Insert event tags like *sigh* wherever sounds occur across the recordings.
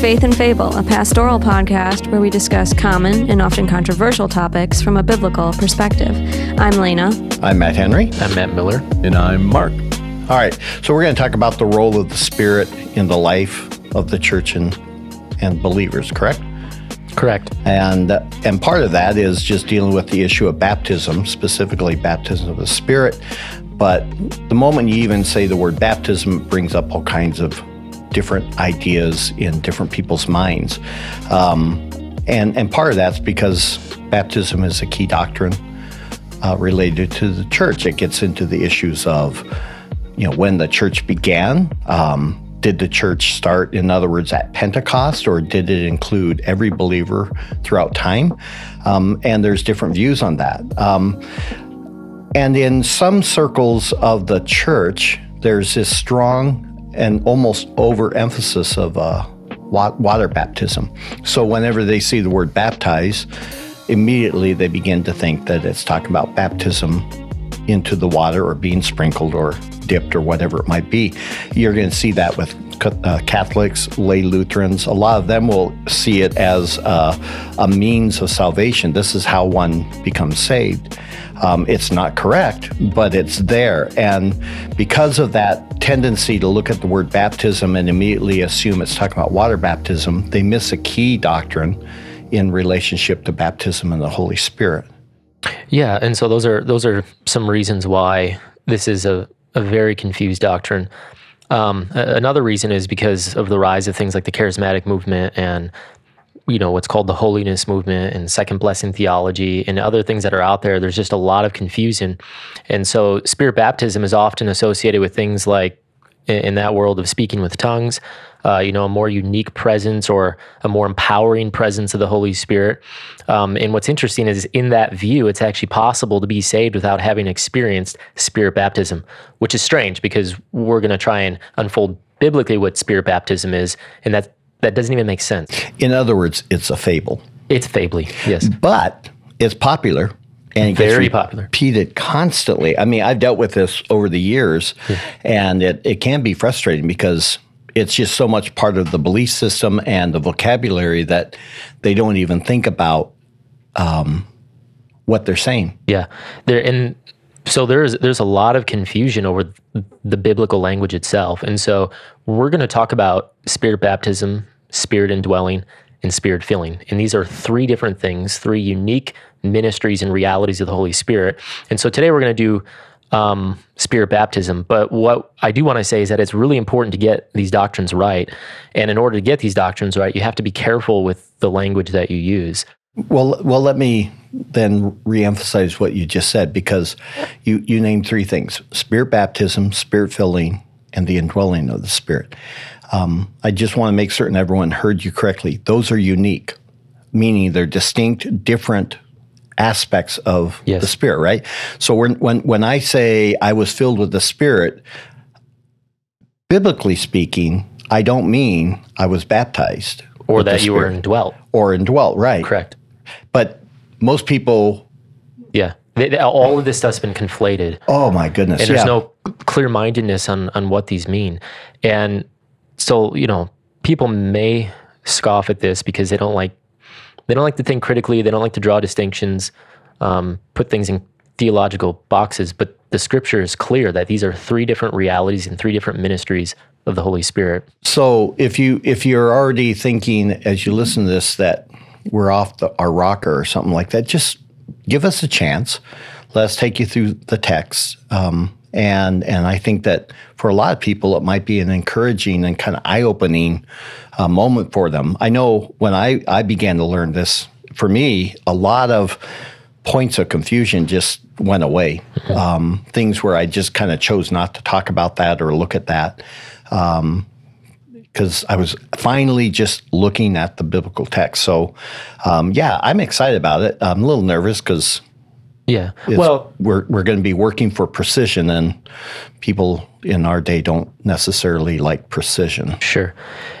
Faith and Fable, a pastoral podcast where we discuss common and often controversial topics from a biblical perspective. I'm Lena. I'm Matt Henry. I'm Matt Miller. And I'm Mark. All right, so we're going to talk about the role of the Spirit in the life of the church and, and believers, correct? Correct. And, uh, and part of that is just dealing with the issue of baptism, specifically baptism of the Spirit. But the moment you even say the word baptism, it brings up all kinds of different ideas in different people's minds. Um, and, and part of that's because baptism is a key doctrine uh, related to the church. It gets into the issues of, you know, when the church began. Um, did the church start, in other words, at Pentecost, or did it include every believer throughout time? Um, and there's different views on that. Um, and in some circles of the church, there's this strong and almost overemphasis of uh, water baptism. So whenever they see the word baptize, immediately they begin to think that it's talking about baptism into the water or being sprinkled or dipped or whatever it might be. You're going to see that with uh, Catholics, lay Lutherans. A lot of them will see it as uh, a means of salvation. This is how one becomes saved. Um, it's not correct, but it's there. And because of that tendency to look at the word baptism and immediately assume it's talking about water baptism, they miss a key doctrine in relationship to baptism and the Holy Spirit. Yeah, and so those are those are some reasons why this is a, a very confused doctrine. Um, another reason is because of the rise of things like the charismatic movement and you know what's called the holiness movement and second blessing theology and other things that are out there there's just a lot of confusion. And so spirit baptism is often associated with things like in that world of speaking with tongues uh, you know a more unique presence or a more empowering presence of the holy spirit. Um, and what's interesting is in that view it's actually possible to be saved without having experienced spirit baptism which is strange because we're going to try and unfold biblically what spirit baptism is and that that doesn't even make sense. In other words, it's a fable. It's fably, yes. But it's popular and it very gets popular. repeated constantly. I mean, I've dealt with this over the years, yeah. and it, it can be frustrating because it's just so much part of the belief system and the vocabulary that they don't even think about um, what they're saying. Yeah, there and so there's there's a lot of confusion over the biblical language itself, and so we're going to talk about spirit baptism, spirit indwelling, and spirit filling, and these are three different things, three unique ministries and realities of the Holy Spirit. And so today we're going to do um, spirit baptism. But what I do want to say is that it's really important to get these doctrines right. And in order to get these doctrines right, you have to be careful with the language that you use. Well, well, let me then reemphasize what you just said because you you named three things: spirit baptism, spirit filling, and the indwelling of the Spirit. Um, I just want to make certain everyone heard you correctly. Those are unique, meaning they're distinct, different aspects of yes. the Spirit, right? So when when when I say I was filled with the Spirit, biblically speaking, I don't mean I was baptized or that you were indwelt or indwelt, right? Correct. But most people. Yeah. They, they, all of this stuff's been conflated. Oh my goodness! And there's yeah. no clear mindedness on on what these mean, and so you know people may scoff at this because they don't like they don't like to think critically. They don't like to draw distinctions, um, put things in theological boxes. But the Scripture is clear that these are three different realities and three different ministries of the Holy Spirit. So if you if you're already thinking as you listen to this that we're off the, our rocker or something like that, just give us a chance. Let's take you through the text. Um, and and I think that for a lot of people, it might be an encouraging and kind of eye opening uh, moment for them. I know when I, I began to learn this, for me, a lot of points of confusion just went away. Mm-hmm. Um, things where I just kind of chose not to talk about that or look at that. Um, because I was finally just looking at the biblical text. So, um, yeah, I'm excited about it. I'm a little nervous because Yeah. Well, we're we're going to be working for precision, and people in our day don't necessarily like precision. Sure.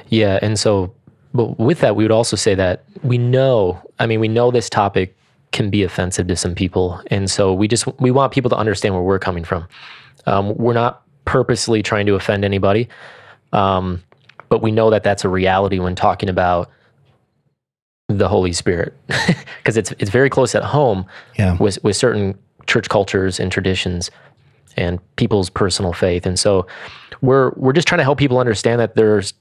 Yeah. And so, but with that, we would also say that we know, I mean, we know this topic can be offensive to some people. And so we just, we want people to understand where we're coming from. Um, we're not purposely trying to offend anybody. Um, but we know that that's a reality when talking about the Holy Spirit, *laughs* because it's it's very close at home Yeah. with with certain church cultures and traditions and people's personal faith. And so we're we're just trying to help people understand that there's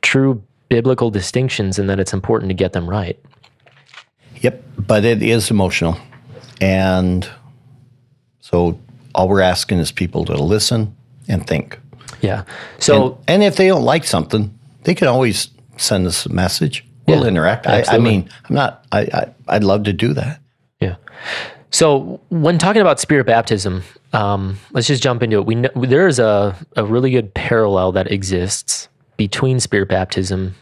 true biblical distinctions and that it's important to get them right. Yep, but it is emotional, and so all we're asking is people to listen and think. Yeah. So And if they don't like something, they can always send us a message. We'll Yeah, interact. I, I mean, I'm not. I, I I'd love to do that. Yeah. So when talking about spirit baptism, um, let's just jump into it. We know, there is a, a really good parallel that exists between spirit baptism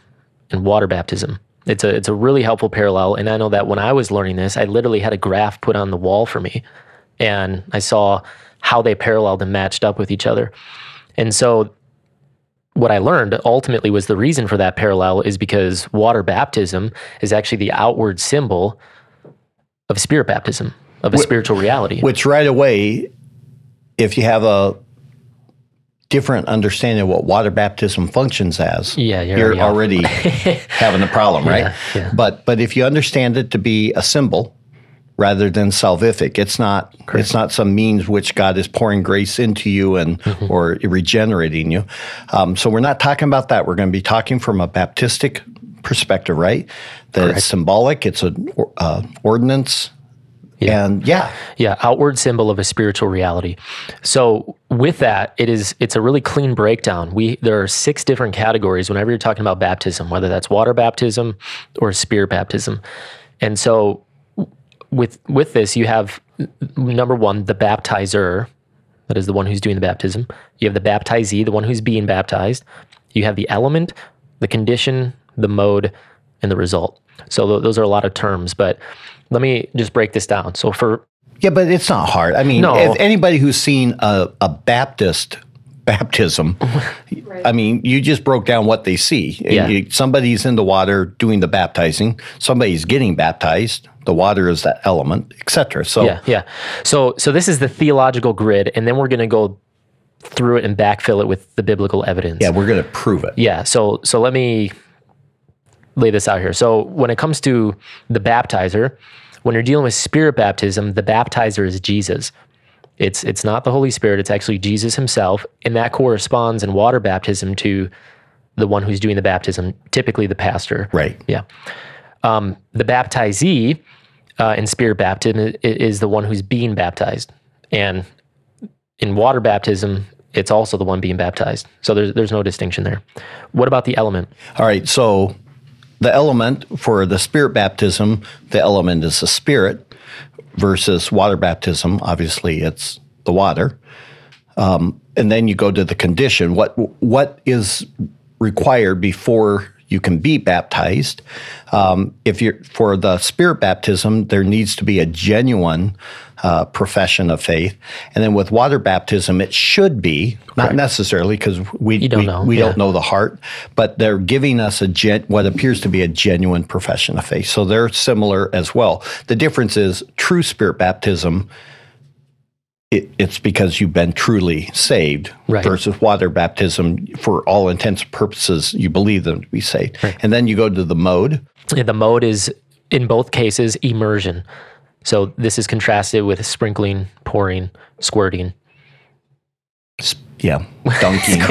and water baptism. It's a it's a really helpful parallel, and I know that when I was learning this, I literally had a graph put on the wall for me, and I saw how they paralleled and matched up with each other. And so what I learned ultimately was the reason for that parallel is because water baptism is actually the outward symbol of spirit baptism, of a spiritual reality. Which right away, if you have a different understanding of what water baptism functions as, Yeah, you're you're already already *laughs* having a problem, right? Yeah, yeah. But but if you understand it to be a symbol rather than salvific, it's not it's not some means which God is pouring grace into you and Mm-hmm. or regenerating you. Um, so we're not talking about that. We're going to be talking from a Baptistic perspective, right? That it's symbolic. It's an uh, ordinance. And yeah, yeah, outward symbol of a spiritual reality. So with that, it is it's a really clean breakdown. We there are six different categories whenever you're talking about baptism, whether that's water baptism or spirit baptism. And so with with this, you have number one, the baptizer, that is the one who's doing the baptism. You have the baptizee, the one who's being baptized. You have the element, the condition, the mode, and the result. So th- those are a lot of terms, but let me just break this down. So for Yeah, but it's not hard. I mean, No. if anybody who's seen a, a Baptist baptism, I mean, you just broke down what they see. Yeah. You- somebody's in the water doing the baptizing. Somebody's getting baptized. The water is that element, etc. So Yeah, yeah. So so this is the theological grid, and then we're going to go through it and backfill it with the biblical evidence. yeah, we're going to prove it. Yeah. So so let me lay this out here. So when it comes to the baptizer, when you're dealing with spirit baptism, the baptizer is Jesus. It's it's not the Holy Spirit, it's actually Jesus himself, and that corresponds in water baptism to the one who's doing the baptism, typically the pastor. Right. Yeah. Um, the baptizee uh, in spirit baptism is the one who's being baptized. And in water baptism, it's also the one being baptized. So there's, there's no distinction there. What about the element? All right. So the element for the spirit baptism, the element is the spirit versus water baptism. Obviously, it's the water. Um, and then you go to the condition. What what is required before you can be baptized? Um, if you're for the spirit baptism, there needs to be a genuine uh, profession of faith. And then with water baptism, it should be not necessarily because we don't we, know, we yeah. don't know the heart, but they're giving us a gen, what appears to be a genuine profession of faith. So they're similar as well. The difference is true spirit baptism. It, it's because you've been truly saved Right. versus water baptism. For all intents and purposes, you believe them to be saved, and then you go to the mode. Yeah, The mode is, in both cases, immersion. So this is contrasted with sprinkling, pouring, squirting. Yeah, dunking. *laughs*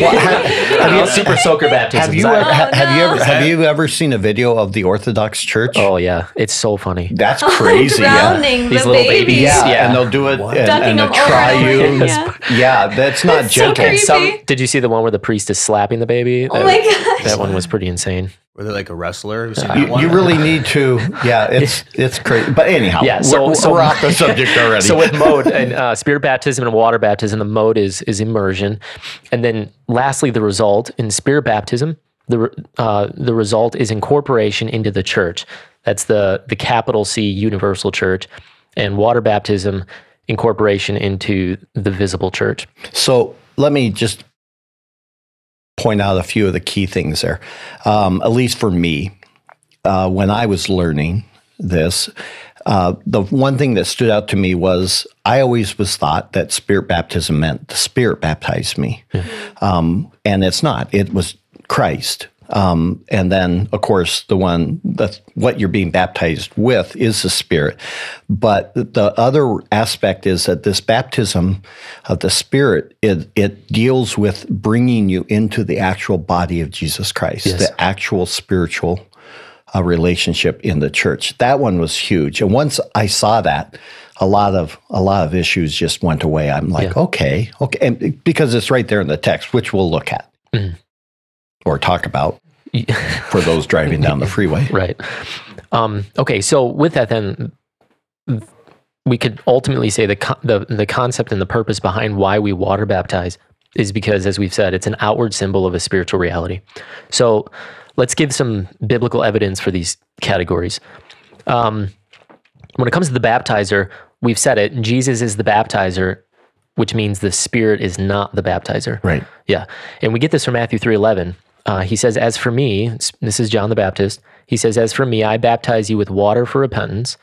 Well, ha- Have you super soaker baptism? have you ever, ha- have you ever have you ever seen a video of the Orthodox Church? Oh yeah, it's so funny. That's crazy. yeah. Drowning These the little babies. babies. Yeah, Yeah. and they'll do it and, Ducking and them a over and over triune. again, yeah. Yeah, that's not It's gentle. creepy. Some, did you see the one where the priest is slapping the baby? Oh my god. that one was pretty insane. Were they like a wrestler? Have you You, one? you really need to, yeah, *laughs* it's it's crazy. But anyhow, Yeah, so- we're, so- we're off the subject *laughs* already. So with mode and uh, spirit baptism and water baptism, the mode is is immersion, and then lastly, the result in spirit baptism, the uh, the result is incorporation into the church. That's the the capital C universal church, and water baptism incorporation into the visible church. So let me just point out a few of the key things there. Um, at least for me, uh, when I was learning this, uh, the one thing that stood out to me was I always was thought that spirit baptism meant the Spirit baptized me, um, and it's not. It was Christ. Um, and then, of course, the one that what you're being baptized with is the Spirit. But the other aspect is that this baptism of the Spirit it it deals with bringing you into the actual body of Jesus Christ, Yes. the actual spiritual uh, relationship in the church. That one was huge. And once I saw that, a lot of a lot of issues just went away. I'm like, Yeah. okay, okay, and because it's right there in the text, which we'll look at Mhm. or talk about *laughs* for those driving down the freeway. Right. Um, okay. So with that, then we could ultimately say the, the the concept and the purpose behind why we water baptize is because, as we've said, it's an outward symbol of a spiritual reality. So let's give some biblical evidence for these categories. Um, when it comes to the baptizer, we've said it. Jesus is the baptizer, which means the Spirit is not the baptizer. Right. Yeah, and we get this from Matthew three eleven. Uh, he says, "As for me, this is John the Baptist. He says, as for me, I baptize you with water for repentance,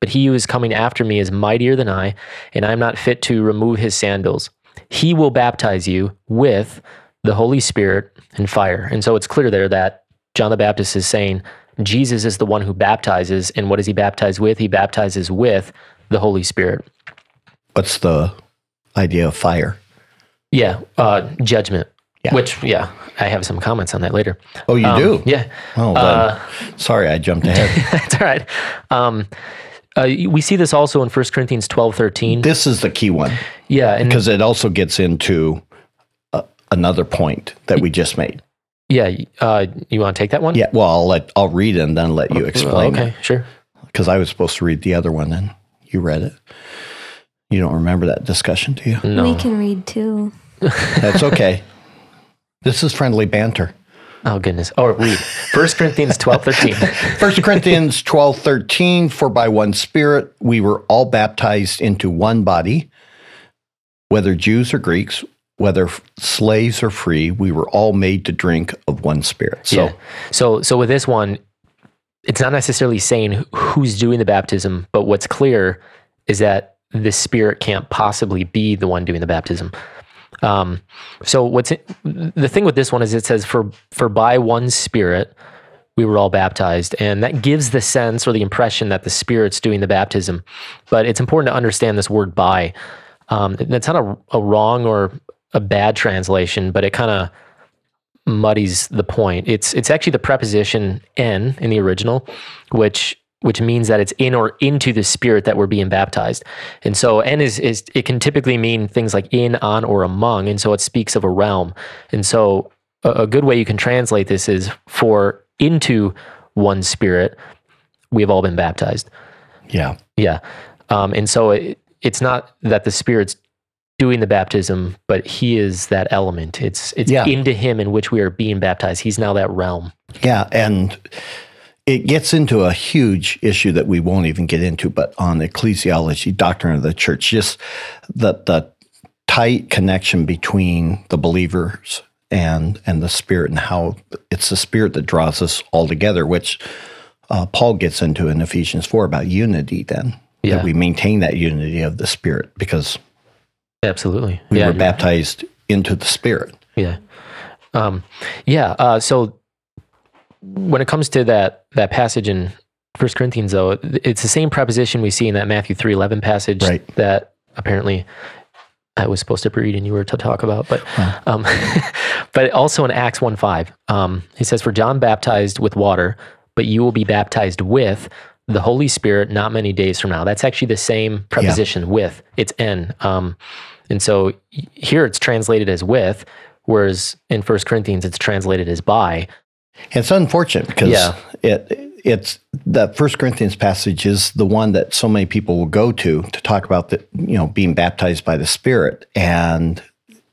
but he who is coming after me is mightier than I, and I am not fit to remove his sandals. He will baptize you with the Holy Spirit and fire." And so it's clear there that John the Baptist is saying Jesus is the one who baptizes, and what does he baptize with? He baptizes with the Holy Spirit. What's the idea of fire? Yeah, uh, judgment. Yeah. Which, yeah, I have some comments on that later. Oh, you Um, do? Yeah. Oh, Uh, sorry, I jumped *laughs* ahead. That's all right. Um, uh, we see this also in 1 Corinthians 12, 13. this is the key one Yeah. And because it also gets into another point that we just made. yeah, uh, you want to take that one? Yeah, well, I'll let I'll read it and then let you explain Okay, sure. because I was supposed to read the other one and you read it. You don't remember that discussion, do you? No. We can read too. *laughs* That's okay. this is friendly banter. Oh, goodness. Oh, read 1 Corinthians 12, 13. *laughs* 1 Corinthians 12, 13, for by one spirit we were all baptized into one body, whether Jews or Greeks, whether slaves or free, we were all made to drink of one spirit. So yeah. So, so with this one, it's not necessarily saying who's doing the baptism, but what's clear is that the Spirit can't possibly be the one doing the baptism. Um, so what's it, the thing with this one is it says for for by one Spirit we were all baptized, and that gives the sense or the impression that the Spirit's doing the baptism. But it's important to understand this word "by." Um, that's not a, a wrong or a bad translation, but it kind of muddies the point. It's it's actually the preposition "in" in the original, which which means that it's in or into the spirit that we're being baptized. And so "en" is is it can typically mean things like in, on, or among, and so it speaks of a realm. And so a, a good way you can translate this is for into one spirit, we have all been baptized. yeah. Yeah. Um, and so it, it's not that the Spirit's doing the baptism, but He is that element. It's it's Yeah. into Him in which we are being baptized. He's now that realm. Yeah, and it gets into a huge issue that we won't even get into, but on ecclesiology, doctrine of the church, just the the tight connection between the believers and and the spirit and how it's the spirit that draws us all together, which uh, Paul gets into in Ephesians four about unity. Then Yeah. that we maintain that unity of the spirit because Absolutely. we yeah. were baptized into the spirit. Yeah. Um, yeah. Uh, so when it comes to that that passage in First Corinthians, though, it's the same preposition we see in that Matthew three eleven passage Right. that apparently I was supposed to read and you were to talk about, but um, *laughs* but also in Acts one five, um, he says, "For John baptized with water, but you will be baptized with." The Holy Spirit, not many days from now. That's actually the same preposition with. It's en. Um, and so here it's translated as with, whereas in First Corinthians it's translated as by. It's unfortunate because Yeah. it it's the First Corinthians passage is the one that so many people will go to to talk about the you know being baptized by the Spirit and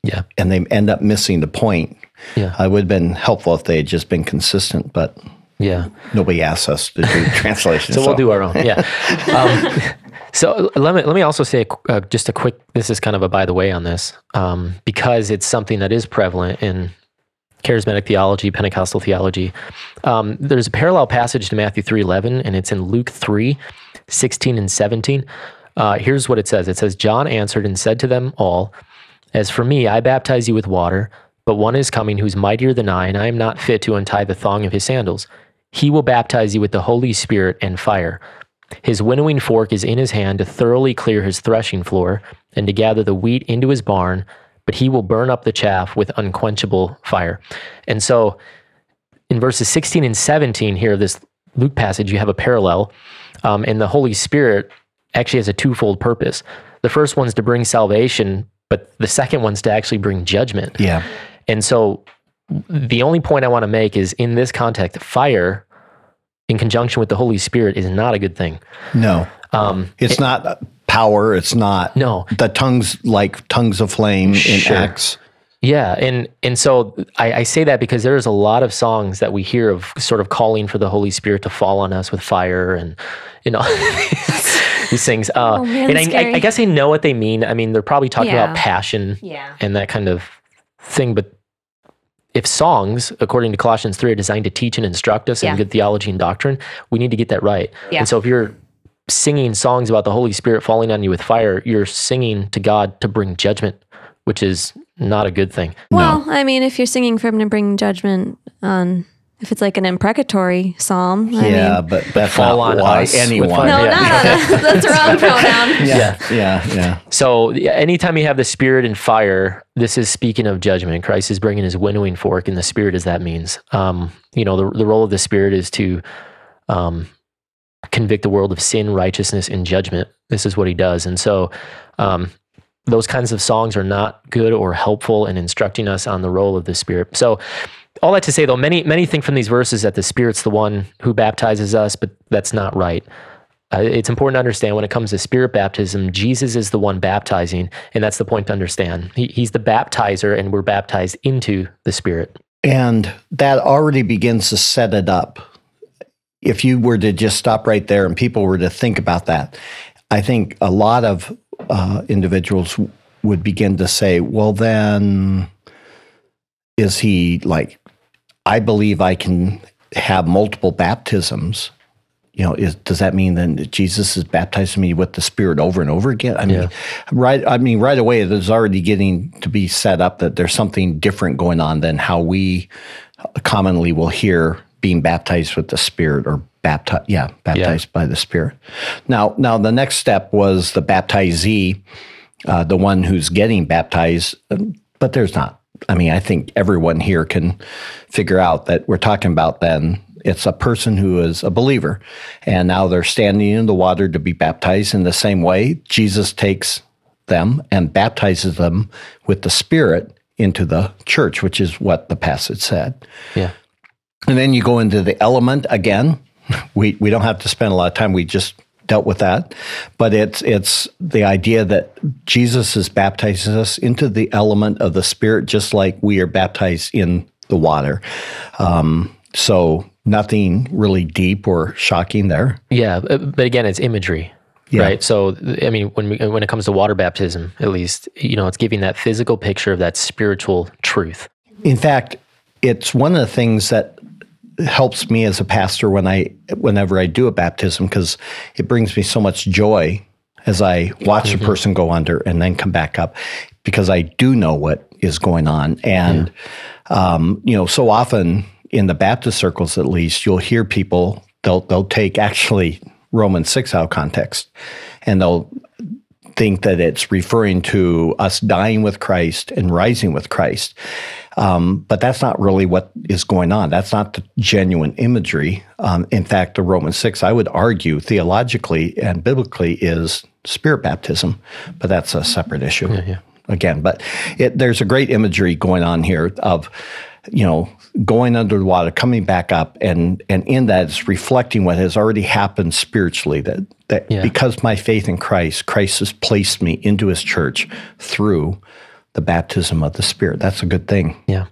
Yeah. and they end up missing the point. Yeah. I would have been helpful if they had just been consistent, but Yeah. nobody asks us to do *laughs* translations. So we'll do our own. Yeah. *laughs* Um, so let me let me also say uh, just a quick. This is kind of a by the way on this um, because it's something that is prevalent in charismatic theology, Pentecostal theology. Um, there's a parallel passage to Matthew three eleven, and it's in Luke 3, 16 and seventeen. Uh, here's what it says. It says, John answered and said to them all, As for me, I baptize you with water, but one is coming who's mightier than I, and I am not fit to untie the thong of his sandals. He will baptize you with the Holy Spirit and fire. His winnowing fork is in his hand to thoroughly clear his threshing floor and to gather the wheat into his barn, but he will burn up the chaff with unquenchable fire. And so in verses 16 and 17 here of this Luke passage, you have a parallel. Um, and the Holy Spirit actually has a twofold purpose. The first one's to bring salvation, but the second one's to actually bring judgment. Yeah. And so the only point I want to make is in this context, fire in conjunction with the Holy Spirit is not a good thing. No. Um, It's not power. It's not No. the tongues like tongues of flame in Acts. Yeah, and and so I, I say that because there's a lot of songs that we hear of sort of calling for the Holy Spirit to fall on us with fire and you know *laughs* these things. Uh, Oh, man, and I, I. I guess I know what they mean. I mean, they're probably talking Yeah. about passion Yeah. and that kind of thing. But if songs, according to Colossians three, are designed to teach and instruct us Yeah. in good theology and doctrine, we need to get that right. Yeah. And so if you're singing songs about the Holy Spirit falling on you with fire, you're singing to God to bring judgment, which is not a good thing. Well, I mean, if you're singing for him to bring judgment on, if it's like an imprecatory psalm, I yeah, mean, but that's Fall not on why us anyone. fire. no, Yeah. no, no, no, that's a wrong pronoun. *laughs* Yeah, yeah, yeah. So anytime you have the spirit and fire, this is speaking of judgment. Christ is bringing his winnowing fork, and the spirit, as that means, um, you know, the, the role of the spirit is to um, convict the world of sin, righteousness, and judgment. This is what he does, and so um, those kinds of songs are not good or helpful in instructing us on the role of the spirit. So. All that to say, though, many many think from these verses that the Spirit's the one who baptizes us, but that's not right. Uh, it's important to understand when it comes to spirit baptism, Jesus is the one baptizing, and that's the point to understand. He, he's the baptizer, and we're baptized into the Spirit. And that already begins to set it up. If you were to just stop right there and people were to think about that, I think a lot of uh, individuals would begin to say, well, then is he like, I believe I can have multiple baptisms. You know, is, does that mean then that Jesus is baptizing me with the Spirit over and over again? I mean, Yeah. right. I mean, right away, there's already getting to be set up that there's something different going on than how we commonly will hear being baptized with the Spirit or baptized, yeah, baptized by the Spirit. Now, now the next step was the baptizee, uh, the one who's getting baptized, um, but there's not. I mean, I think everyone here can figure out that we're talking about then it's a person who is a believer and now they're standing in the water to be baptized in the same way Jesus takes them and baptizes them with the Spirit into the church, which is what the passage said. Yeah. And then you go into the element again. *laughs* We we don't have to spend a lot of time. We just dealt with that, but it's it's the idea that Jesus is baptizing us into the element of the Spirit, just like we are baptized in the water. Um, so nothing really deep or shocking there. Yeah. uh, But again, it's imagery. Yeah. Right. So, I mean, when we, when it comes to water baptism, at least, you know, it's giving that physical picture of that spiritual truth. In fact, it's one of the things that helps me as a pastor when I whenever I do a baptism because it brings me so much joy as I watch a person go under and then come back up because I do know what is going on. And um, you know so often in the Baptist circles at least you'll hear people they'll they'll take actually Romans 6 out of context and they'll think that it's referring to us dying with Christ and rising with Christ. Um, but that's not really what is going on. That's not the genuine imagery. Um, in fact, the Romans 6, I would argue theologically and biblically is spirit baptism, but that's a separate issue. yeah. again. But it, there's a great imagery going on here of, you know, going under the water, coming back up, and and in that it's reflecting what has already happened spiritually. That that Yeah. because my faith in Christ, Christ has placed me into His church through the baptism of the Spirit. That's a good thing. Yeah.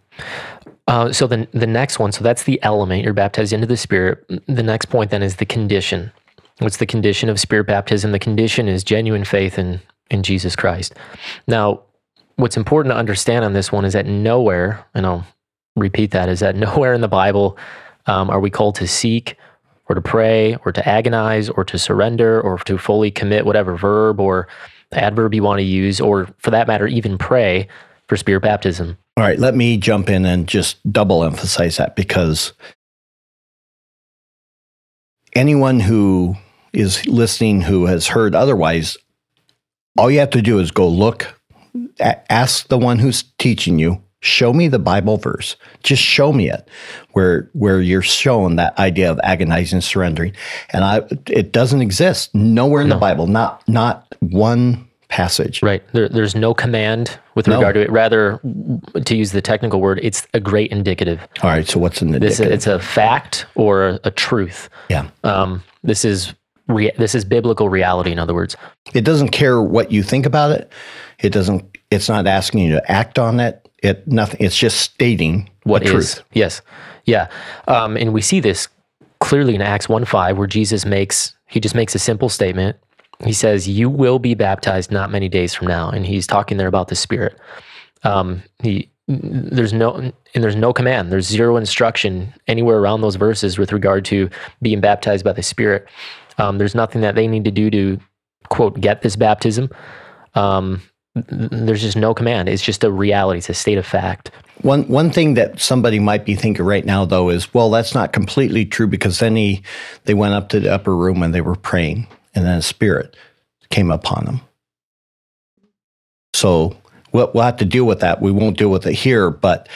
Uh, so then the next one, so that's the element. You're baptized into the Spirit. The next point then is the condition. What's the condition of Spirit baptism? The condition is genuine faith in in Jesus Christ. Now, what's important to understand on this one is that nowhere, and I'll repeat that, is that *laughs* nowhere in the Bible um, are we called to seek or to pray or to agonize or to surrender or to fully commit whatever verb or adverb you want to use, or for that matter, even pray for Spirit baptism. All right, let me jump in and just double emphasize that because anyone who is listening who has heard otherwise, all you have to do is go look, ask the one who's teaching you, show me the Bible verse. Just show me it where where you're shown that idea of agonizing surrendering. And I it doesn't exist nowhere in the Bible, not not one passage. Right. There, there's no command with No. regard to it. Rather, to use the technical word, it's a great indicative. All right, so what's in the indicative? it's a fact or a, a truth. yeah. Um, this is rea- this is biblical reality. In other words, It doesn't care what you think about it. It doesn't. It's not asking you to act on it. It nothing. It's just stating what the is truth. yes, yeah, um, and we see this clearly in Acts one five, where Jesus makes he just makes a simple statement. He says, "You will be baptized not many days from now," and he's talking there about the Spirit. Um, he there's no and there's no command. There's zero instruction anywhere around those verses with regard to being baptized by the Spirit. Um, there's nothing that they need to do to quote get this baptism. Um, there's just no command. It's just a reality. It's a state of fact. One one thing that somebody might be thinking right now, though, is well, that's not completely true because then he they went up to the upper room and they were praying, and then a spirit came upon them. So we'll, we'll have to deal with that. We won't deal with it here, but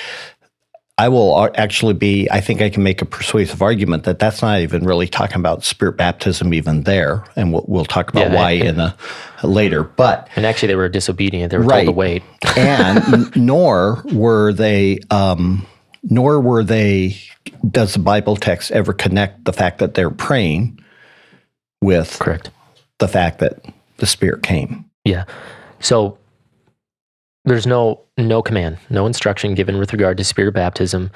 I will actually be. I think I can make a persuasive argument that that's not even really talking about spirit baptism even there, and we'll, we'll talk about Yeah, why and- in a later. But And actually, they were disobedient. They were Right. told to wait. *laughs* and nor were they um, nor were they does the bible text ever connect the fact that they're praying with Correct. the fact that the spirit came Yeah. So there's no no command, no instruction given with regard to spirit baptism,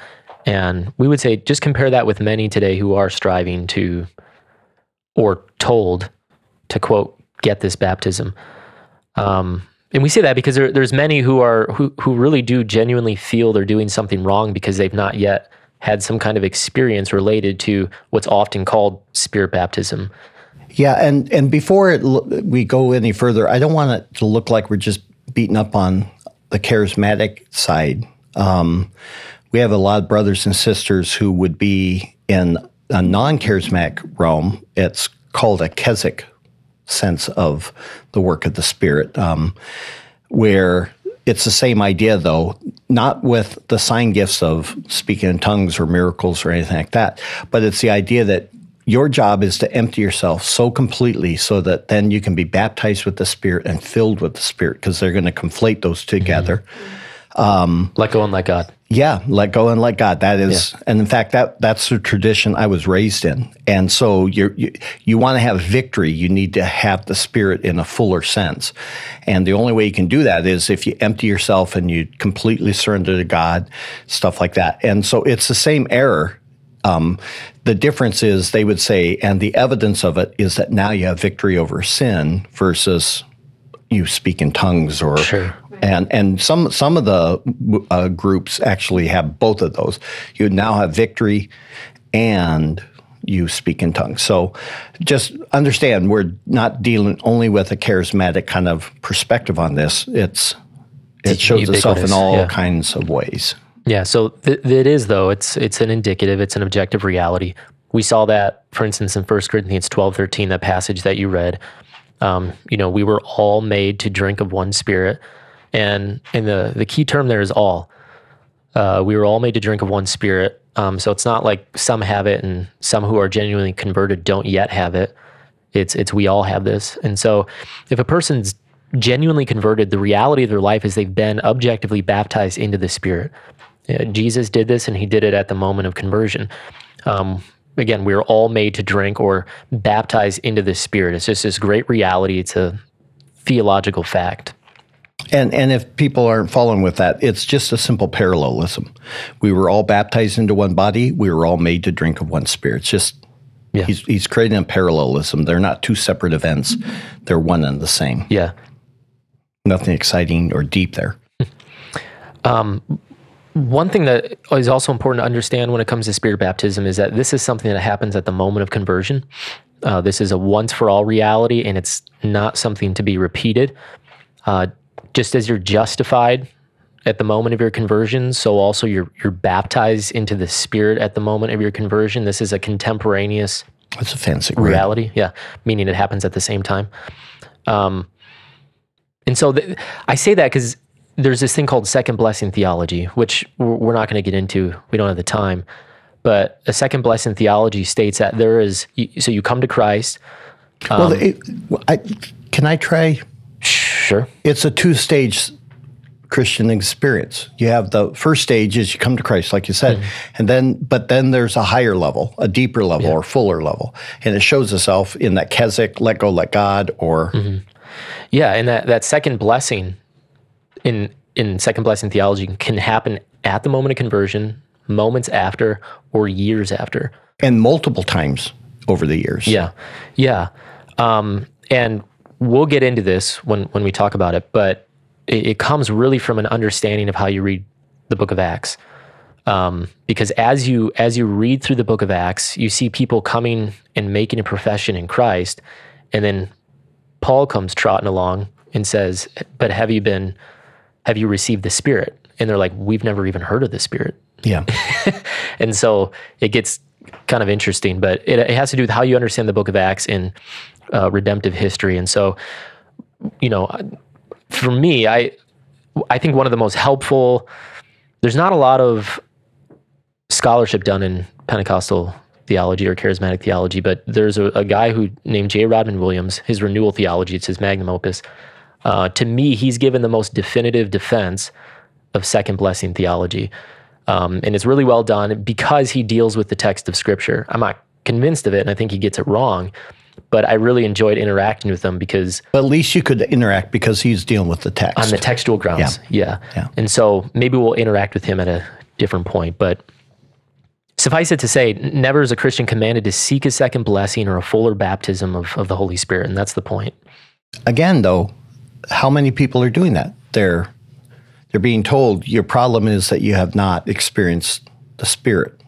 and we would say just compare that with many today who are striving to or told to quote get this baptism. Um, and we say that because there, there's many who are who who really do genuinely feel they're doing something wrong because they've not yet had some kind of experience related to what's often called spirit baptism. yeah and and before it, we go any further i don't want it to look like we're just beating up on the charismatic side. Um, we have a lot of brothers and sisters who would be in a non-charismatic realm. It's called a Keswick sense of the work of the Spirit, um, where it's the same idea, though, not with the sign gifts of speaking in tongues or miracles or anything like that, but it's the idea that your job is to empty yourself so completely so that then you can be baptized with the Spirit and filled with the Spirit because they're going to conflate those together. Mm-hmm. Um, let go and let God. Yeah, let go and let God. That is, and in fact, that that's the tradition I was raised in. And so you're, you you want to have victory, you need to have the Spirit in a fuller sense. And the only way you can do that is if you empty yourself and you completely surrender to God, stuff like that. And so it's the same error. Um, the difference is they would say, and the evidence of it is that now you have victory over sin versus you speak in tongues or Sure. and and some some of the uh, groups actually have both of those. You now have victory, and you speak in tongues. So just understand we're not dealing only with a charismatic kind of perspective on this. It's it shows itself in all yeah. kinds of ways. Yeah, so th- it is though. It's it's an indicative. It's an objective reality. We saw that, for instance, in 1 Corinthians twelve thirteen, that passage that you read. Um, you know, we were all made to drink of one Spirit, and and the the key term there is all. Uh, we were all made to drink of one Spirit. Um, so it's not like some have it and some who are genuinely converted don't yet have it. It's it's we all have this, and so if a person's genuinely converted, the reality of their life is they've been objectively baptized into the Spirit. Yeah, Jesus did this, and he did it at the moment of conversion. Um, again, we're all made to drink or baptize into the Spirit. It's just this great reality. It's a theological fact. And and if people aren't following with that, it's just a simple parallelism. We were all baptized into one body. We were all made to drink of one spirit. It's just Yeah. he's he's creating a parallelism. They're not two separate events. They're one and the same. Yeah. Nothing exciting or deep there. *laughs* One thing that is also important to understand when it comes to spirit baptism is that this is something that happens at the moment of conversion. Uh, this is a once for all reality, and it's not something to be repeated. Uh, just as you're justified at the moment of your conversion, so also you're you're baptized into the Spirit at the moment of your conversion. This is a contemporaneous That's a fancy word. reality. Yeah, meaning it happens at the same time. Um, and so th- I say that because there's this thing called second blessing theology, which we're not going to get into. We don't have the time. But a second blessing theology states that there is, so you come to Christ. well, um, it, I, can I try? Sure. It's a two-stage Christian experience. You have the first stage is you come to Christ, like you said, mm-hmm. and then but then there's a higher level, a deeper level, or fuller level, and it shows itself in that Keswick, let go, let God, or mm-hmm. Yeah, and that, that second blessing in in second blessing theology can happen at the moment of conversion, moments after, or years after. and multiple times over the years. Yeah, yeah, um, and we'll get into this when when we talk about it. But it, it comes really from an understanding of how you read the Book of Acts, um, because as you as you read through the Book of Acts, you see people coming and making a profession in Christ, and then Paul comes trotting along and says, "But have you been? Have you received the Spirit?" And they're like, "We've never even heard of the Spirit." yeah. *laughs* And so it gets kind of interesting, but it, it has to do with how you understand the book of Acts in uh, redemptive history. And so, you know, for me, I, I think one of the most helpful, there's not a lot of scholarship done in Pentecostal theology or charismatic theology, but there's a, a guy who named J. Rodman Williams, his renewal theology, it's his magnum opus. Uh, to me, he's given the most definitive defense of second blessing theology. Um, and it's really well done because he deals with the text of Scripture. I'm not convinced of it, and I think he gets it wrong, but I really enjoyed interacting with him because But at least you could interact because he's dealing with the text. on the textual grounds. Yeah. Yeah. And so maybe we'll interact with him at a different point. But suffice it to say, never is a Christian commanded to seek a second blessing or a fuller baptism of, of the Holy Spirit. And that's the point. Again, though, how many people are doing that? They're they're being told your problem is that you have not experienced the Spirit.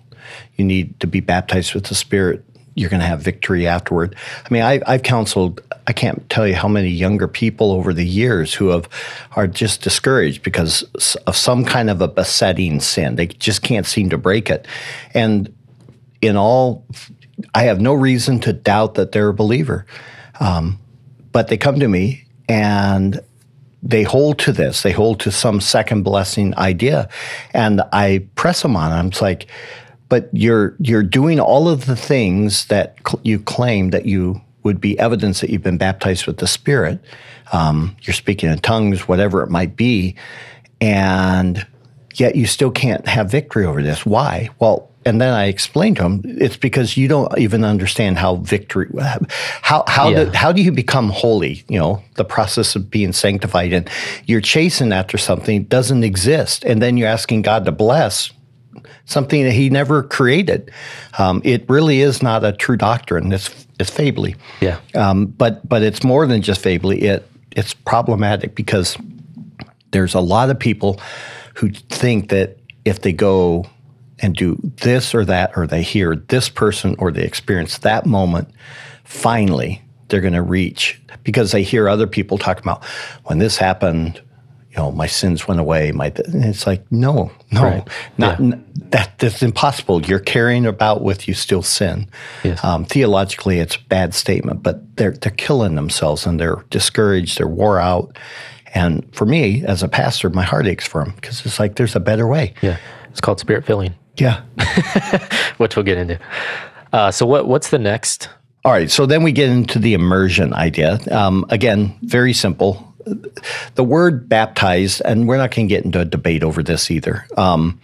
You need to be baptized with the Spirit. You're going to have victory afterward. I mean, I, I've counseled. I can't tell you how many younger people over the years who have are just discouraged because of some kind of a besetting sin. They just can't seem to break it, and in all, I have no reason to doubt that they're a believer. Um, but they come to me and they hold to this. They hold to some second blessing idea, and I press them on. I'm like, but you're you're doing all of the things that cl- you claim that you would be evidence that you've been baptized with the Spirit. Um, you're speaking in tongues, whatever it might be, and yet you still can't have victory over this. Why? Well, and then I explained to him, it's because you don't even understand how victory, how how Yeah. do, how do you become holy? You know, the process of being sanctified, and you're chasing after something that doesn't exist, and then you're asking God to bless something that He never created. Um, it really is not a true doctrine. It's it's fably. Yeah. Um, but but it's more than just fably. It it's problematic because there's a lot of people who think that if they go and do this or that, or they hear this person or they experience that moment, finally they're going to reach because they hear other people talk about when this happened. You know, my sins went away. My it's like no, no, Right. not n- that. That's impossible. You're carrying about with you still sin. Yes. Um, theologically, it's a bad statement, but they're they're killing themselves and they're discouraged. They're wore out. And for me, as a pastor, my heart aches for them because it's like there's a better way. Yeah. It's called spirit filling, Yeah. *laughs* which we'll get into. Uh, so what what's the next? All right. So then we get into the immersion idea. Um, again, very simple. the word baptized, and we're not going to get into a debate over this either. Um,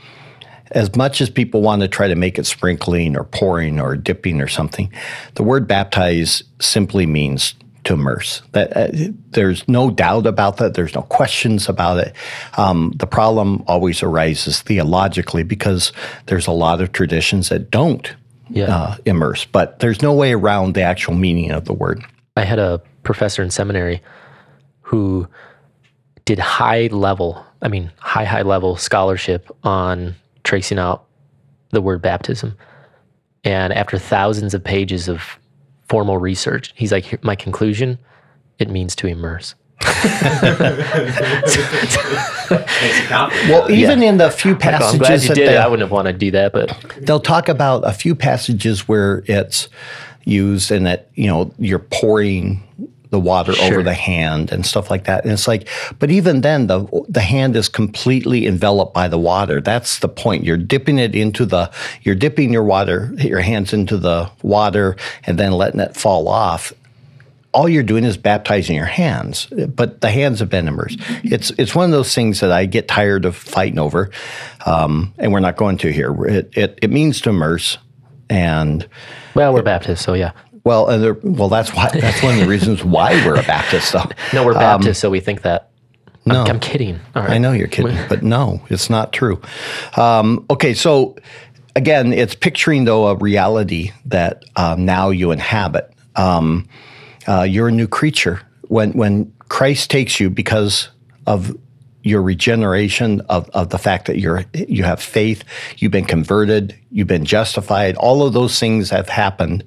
as much as people want to try to make it sprinkling or pouring or dipping or something, the word baptize simply means to immerse. That uh, there's no doubt about that. There's no questions about it. Um, the problem always arises theologically because there's a lot of traditions that don't Yeah. uh, immerse, but there's no way around the actual meaning of the word. I had a professor in seminary who did high level, I mean, high, high level scholarship on tracing out the word baptism. And after thousands of pages of formal research, he's like, my conclusion, it means to immerse. *laughs* Well, even in the few Like, I'm passages glad you that did they. I wouldn't have wanted to do that, but they'll talk about a few passages where it's used and that you know you're pouring the water over the hand and stuff like that and it's like but even then the the hand is completely enveloped by the water that's the point you're dipping it into the you're dipping your water your hands into the water and then letting it fall off all you're doing is baptizing your hands, but the hands have been immersed. It's it's one of those things that I get tired of fighting over, um, and we're not going to here. It, it it means to immerse, and well, we're Baptists, so yeah. Well, and there, well, that's why that's one of the reasons why we're a Baptist, though. *laughs* No, we're Baptists, so we think that. I'm, Um, no. I'm kidding. All right. I know you're kidding, *laughs* but no, it's not true. Um, okay, so again, it's picturing though a reality that um, now you inhabit. Um, uh, you're a new creature when when Christ takes you because of your regeneration of, of the fact that you're you have faith, you've been converted, you've been justified. All of those things have happened.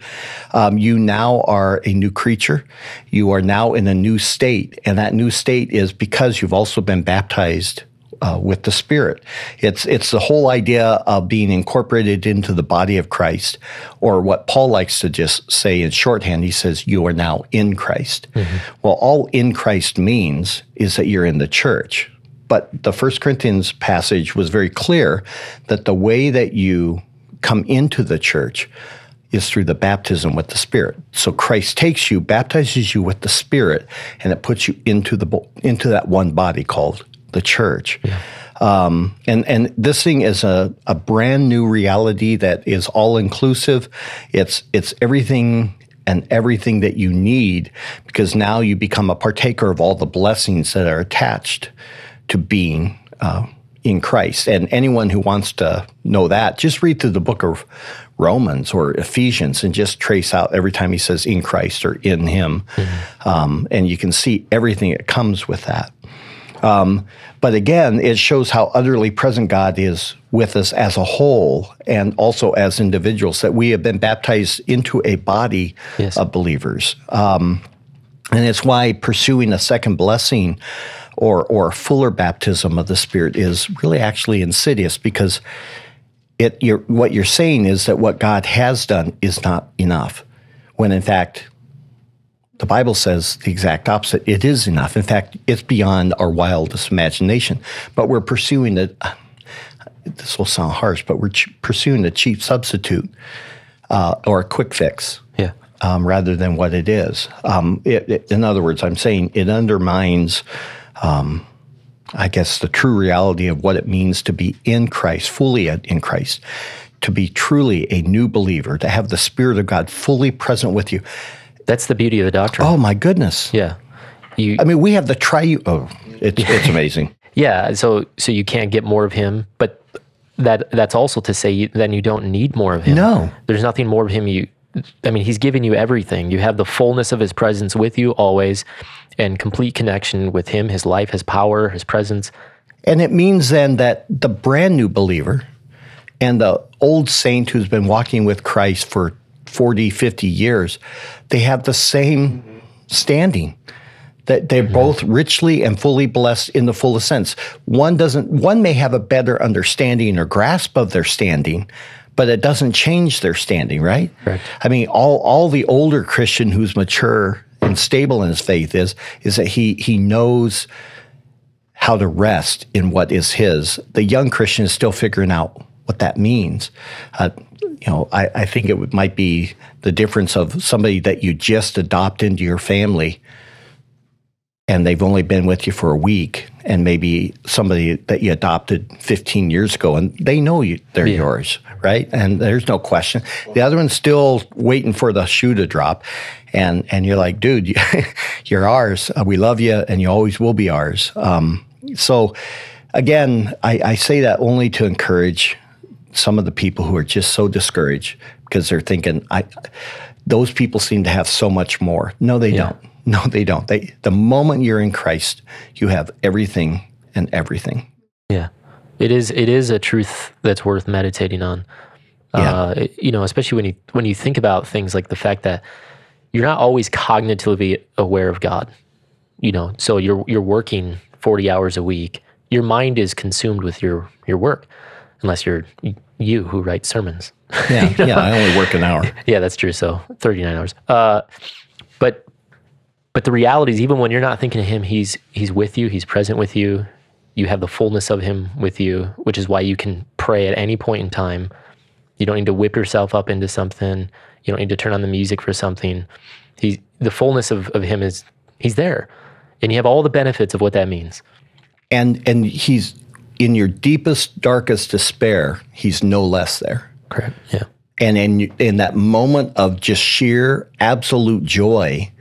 Um, you now are a new creature. You are now in a new state, and that new state is because you've also been baptized uh, with the Spirit. It's it's the whole idea of being incorporated into the body of Christ, or what Paul likes to just say in shorthand. He says, "You are now in Christ." Well, all in Christ means is that you're in the church. But the First Corinthians passage was very clear that the way that you come into the church is through the baptism with the Spirit. So Christ takes you, baptizes you with the Spirit, and it puts you into the into that one body called the church. Um, and and this thing is a, a brand new reality that is all inclusive. It's it's everything and everything that you need because now you become a partaker of all the blessings that are attached to being uh, in Christ. And anyone who wants to know that, just read through the book of Romans or Ephesians and just trace out every time he says in Christ or in Him. Um, and you can see everything that comes with that. Um, but again, it shows how utterly present God is with us as a whole and also as individuals, that we have been baptized into a body Yes. of believers. Um, and it's why pursuing a second blessing or, or fuller baptism of the Spirit is really actually insidious because it, you're, what you're saying is that what God has done is not enough, when in fact, the Bible says the exact opposite. It is enough. In fact, it's beyond our wildest imagination. But we're pursuing it. This will sound harsh, but we're ch- pursuing a cheap substitute uh, or a quick fix Yeah. um, rather than what it is. Um, it, it- in other words, I'm saying it undermines, um, I guess, the true reality of what it means to be in Christ, fully in Christ, to be truly a new believer, to have the Spirit of God fully present with you. That's the beauty of the doctrine. Oh my goodness! Yeah. You I mean, we have the tri. Oh, it's it's amazing. *laughs* Yeah, so so you can't get more of him, but that that's also to say you, then you don't need more of him. No. there's nothing more of him. You, I mean, he's given you everything. You have the fullness of his presence with you always, and complete connection with him. His life, his power, his presence. And it means then that the brand new believer and the old saint who's been walking with Christ for 40, 50 years, they have the same standing. That they're mm-hmm. both richly and fully blessed in the fullest sense. One doesn't one may have a better understanding or grasp of their standing, but it doesn't change their standing, right? Correct. I mean, all all the older Christian who's mature and stable in his faith is is that he he knows how to rest in what is his. The young Christian is still figuring out what that means. Uh, you know, I, I think it would, might be the difference of somebody that you just adopt into your family and they've only been with you for a week and maybe somebody that you adopted 15 years ago and they know you, they're Yeah. yours right? And there's no question. The other one's still waiting for the shoe to drop. And and you're like dude you, *laughs* you're ours. Uh, we love you and you always will be ours. Um, so again I, I say that only to encourage some of the people who are just so discouraged because they're thinking i those people seem to have so much more. No they don't. No they don't. They the moment you're in christ you have everything and everything. Yeah, it is. It is a truth that's worth meditating on. Yeah. Uh, it- you know, especially when you when you think about things like the fact that you're not always cognitively aware of God. You know, so you're you're working 40 hours a week. Your mind is consumed with your your work, unless you're you who writes sermons. *laughs* yeah yeah i only work an hour *laughs* yeah, that's true. So 39 hours. Uh, but but the reality is, even when you're not thinking of him, he's he's with you. He's present with you. You have the fullness of him with you, which is why you can pray at any point in time. You don't need to whip yourself up into something. You don't need to turn on the music for something. He the fullness of, of him is he's there. And you have all the benefits of what that means. and and he's in your deepest darkest despair he's no less there Correct. Yeah. and in in that moment of just sheer absolute joy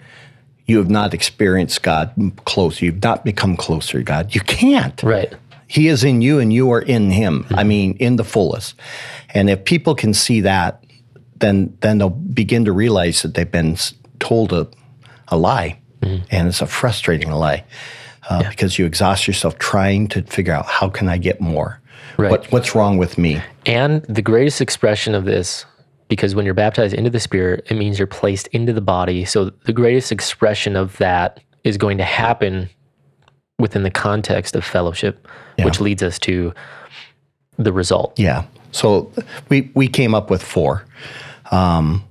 you have not experienced god close. You've not become closer to god. You can't. Right. he is in you and you are in him. I mean in the fullest. And if people can see that then then they'll begin to realize that they've been told a, a lie. And it's a frustrating lie uh, because you exhaust yourself trying to figure out how can i get more? Right. what, what's wrong with me? And the greatest expression of this, because when you're baptized into the Spirit, it means you're placed into the body. So the greatest expression of that is going to happen within the context of fellowship, which leads us to the result. Yeah. So we we came up with four. Um,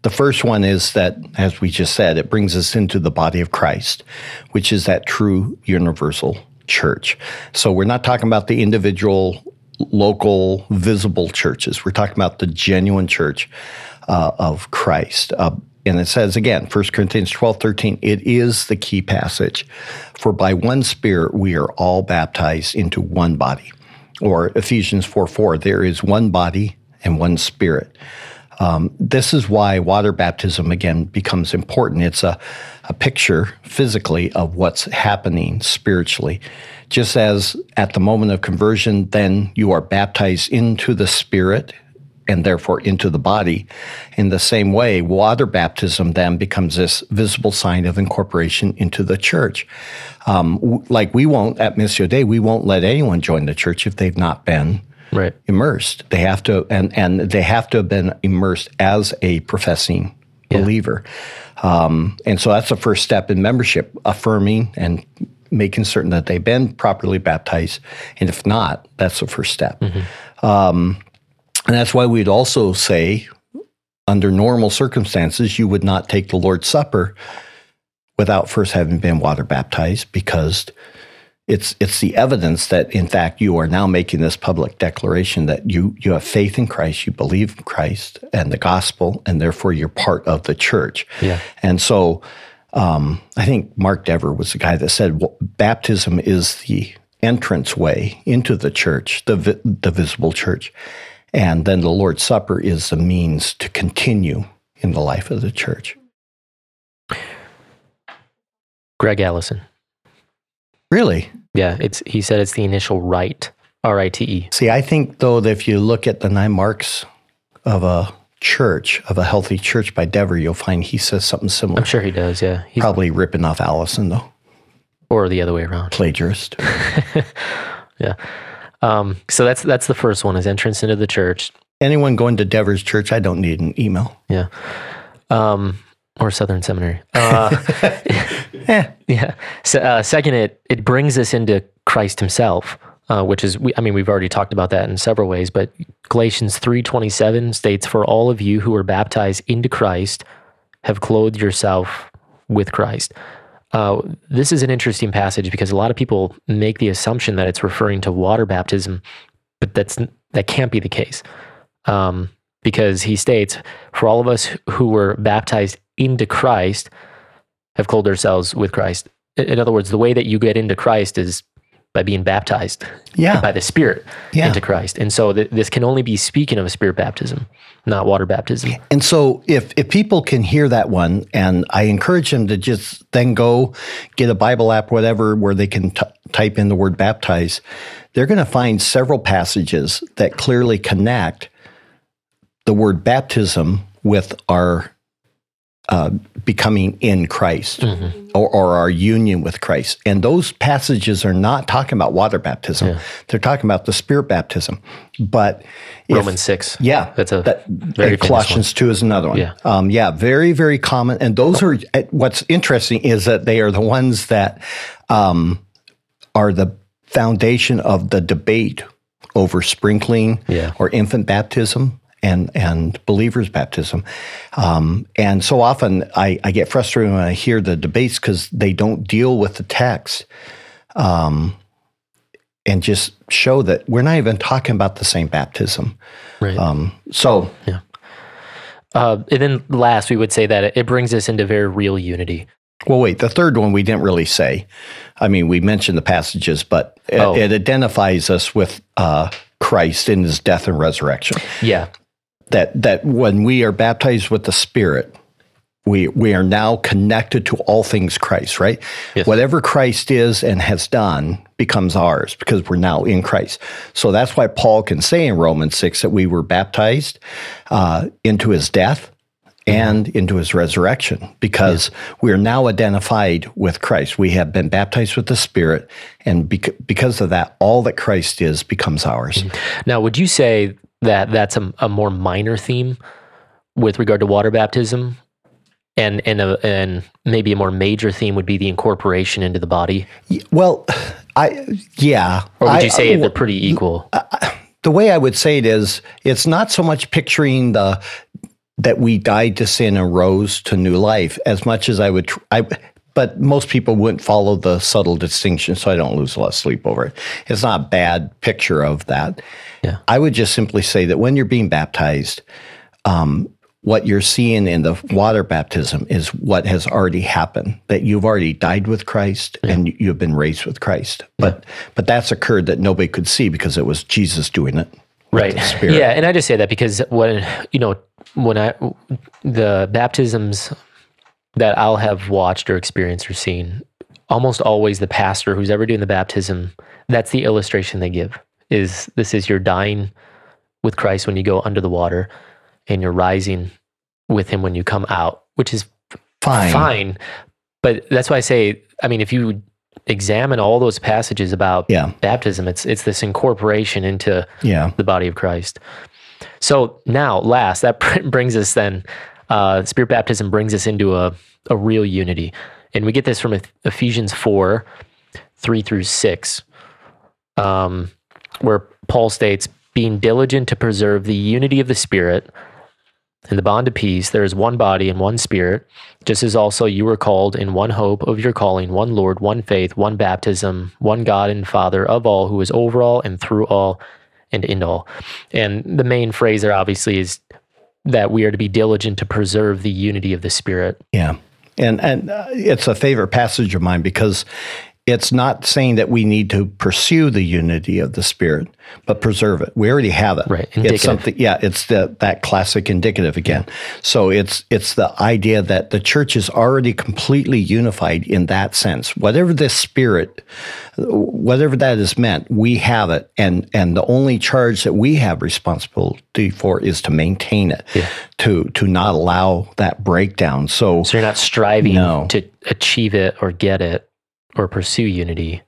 the first one is that, as we just said, it brings us into the body of Christ, which is that true universal church. So we're not talking about the individual, local, visible churches. We're talking about the genuine church uh, of Christ. Uh, and it says again, 1 Corinthians 12, 13, it is the key passage. For by one Spirit we are all baptized into one body. Or Ephesians 4, 4, there is one body and one Spirit. Um, this is why water baptism again becomes important. It's a, a picture physically of what's happening spiritually. Just as at the moment of conversion, then you are baptized into the Spirit and therefore into the body. In the same way, water baptism then becomes this visible sign of incorporation into the church. Um, w- like we won't at Missio Dei, we won't let anyone join the church if they've not been Right. immersed. They have to, and and they have to have been immersed as a professing believer. Um, and so that's the first step in membership, affirming and making certain that they've been properly baptized. And if not, that's the first step. Um, and that's why we'd also say, under normal circumstances, you would not take the Lord's Supper without first having been water baptized because it's it's the evidence that in fact you are now making this public declaration that you you have faith in Christ, you believe in Christ and the gospel, and therefore you're part of the church. Yeah. And so um, I think Mark Dever was the guy that said well, baptism is the entrance way into the church, the vi- the visible church, and then the Lord's Supper is the means to continue in the life of the church. Greg Allison. Really? Yeah. It's he said it's the initial rite. R I T E. See, I think though that if you look at the nine marks of a church, of a healthy church by Dever, you'll find he says something similar. I'm sure he does, yeah. He's Probably ripping off Allison though, or the other way around. plagiarist. *laughs* Yeah. Um, so that's that's the first one is entrance into the church. Anyone going to Dever's church, I don't need an email. Yeah. Um, or Southern Seminary. Uh, Eh, *laughs* *laughs* yeah. So, uh, second, it it brings us into Christ Himself, uh, which is we, I mean we've already talked about that in several ways, but Galatians three twenty seven states, "For all of you who are baptized into Christ have clothed yourself with Christ." Uh, this is an interesting passage because a lot of people make the assumption that it's referring to water baptism, but that's that can't be the case. Um, because he states, "For all of us who were baptized into Christ have clothed ourselves with Christ." in other words, the way that you get into Christ is by being baptized Yeah. by the Spirit Yeah. into Christ. And so th- this can only be speaking of a spirit baptism, not water baptism. And so if if people can hear that one, and I encourage them to just then go get a Bible app, whatever, where they can t- type in the word baptize, they're going to find several passages that clearly connect the word baptism with our uh, becoming in Christ or, or our union with Christ. And those passages are not talking about water baptism. They're talking about the spirit baptism. But if- Romans 6. yeah, That's a that, very Colossians two is another one. Yeah. um, yeah, very very common. And those are what's interesting is that they are the ones that um, are the foundation of the debate over sprinkling Yeah. or infant baptism and and believers baptism. Um, and so often I, I get frustrated when I hear the debates because they don't deal with the text. Um, and just show that we're not even talking about the same baptism. Right. Um, so Uh, and then last, we would say that it brings us into very real unity. Well, wait, the third one we didn't really say. I mean, we mentioned the passages, but it, Oh. it identifies us with uh, Christ in his death and resurrection. Yeah. That that when we are baptized with the Spirit, we we are now connected to all things Christ, right? Yes. Whatever Christ is and has done becomes ours because we're now in Christ. So that's why Paul can say in Romans 6 that we were baptized uh, into his death and into his resurrection because we are now identified with Christ. We have been baptized with the Spirit, and bec- because of that, all that Christ is becomes ours. Now, would you say that that's a, a more minor theme with regard to water baptism? And, and, a, and maybe a more major theme would be the incorporation into the body? Well, I yeah. Or would I- you say I- they're pretty equal? the way I would say it is, it's not so much picturing the that we died to sin and rose to new life as much as I would. I, but most people wouldn't follow the subtle distinction, so I don't lose a lot of sleep over it. It's not a bad picture of that. Yeah. I would just simply say that when you're being baptized, um, what you're seeing in the water baptism is what has already happened. That you've already died with Christ and you have been raised with Christ. But but that's occurred that nobody could see because it was Jesus doing it. right yeah and i just say that because when you know when i the baptisms that i'll have watched or experienced or seen almost always the pastor who's ever doing the baptism that's the illustration they give is this is you're dying with christ when you go under the water and you're rising with him when you come out which is Fine. fine but that's why i say i mean if you examine all those passages about Yeah. baptism it's it's this incorporation into Yeah. the body of Christ. So now, last, that *laughs* brings us then, uh, spirit baptism brings us into a, a real unity. And we get this from Ephesians 4 3 through 6, um, where Paul states, being diligent to preserve the unity of the Spirit in the bond of peace, there is one body and one Spirit, just as also you were called in one hope of your calling, one Lord, one faith, one baptism, one God and Father of all, who is over all and through all and in all. And the main phrase there obviously is that we are to be diligent to preserve the unity of the Spirit. Yeah. And and uh, it's a favorite passage of mine because it's not saying that we need to pursue the unity of the spirit, but preserve it. We already have it. Right. It's Indicative. something yeah, it's the that classic indicative again. So it's it's the idea that the church is already completely unified in that sense. Whatever this spirit whatever that is meant, we have it, and and the only charge that we have responsibility for is to maintain it, to to not allow that breakdown. So, So you're not striving No. to achieve it or get it or pursue unity,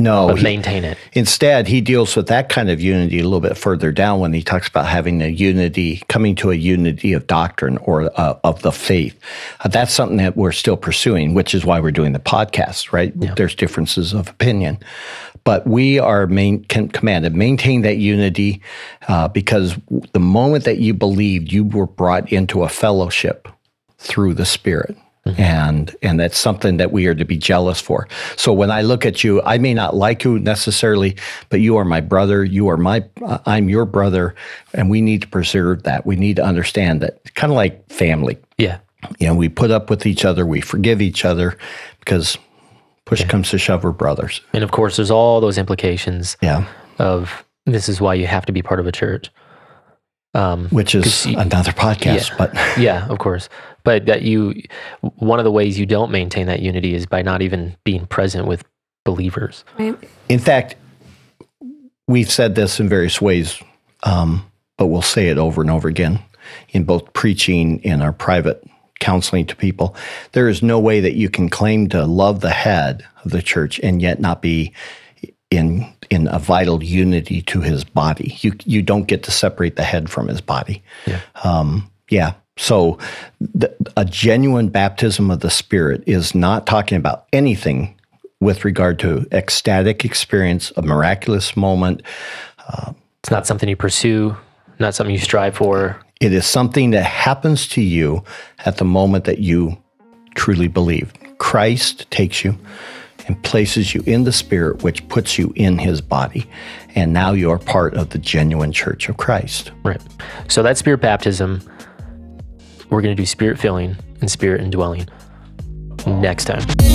no, he- maintain it. instead he deals with that kind of unity a little bit further down when he talks about having a unity, coming to a unity of doctrine or uh, of the faith. Uh, that's something that we're still pursuing, which is why we're doing the podcast. Right? There's differences of opinion. But we are main, can, commanded maintain that unity uh, because the moment that you believed, you were brought into a fellowship through the Spirit. And and that's something that we are to be jealous for. So when I look at you, I may not like you necessarily, but you are my brother. You are my uh, I'm your brother, and we need to preserve that. We need to understand that, kind of like family. Yeah. You know, we put up with each other, we forgive each other, because Push comes to shove, we're brothers. And of course, there's all those implications Yeah. of this is why you have to be part of a church. Um, Which is you- another podcast, yeah. but *laughs* yeah, of course. But that you, one of the ways you don't maintain that unity is by not even being present with believers. Right. in fact, we've said this in various ways, um, but we'll say it over and over again in both preaching and our private counseling to people. There is no way that you can claim to love the head of the church and yet not be in in a vital unity to his body. You you don't get to separate the head from his body. Yeah. Um, yeah. So the, a genuine baptism of the Spirit is not talking about anything with regard to ecstatic experience, a miraculous moment. It's not something you pursue, not something you strive for. It is something that happens to you at the moment that you truly believe. Christ takes you and places you in the Spirit, which puts you in his body. And now you are part of the genuine church of Christ. Right. So that spirit baptism, we're going to do spirit filling and spirit indwelling next time.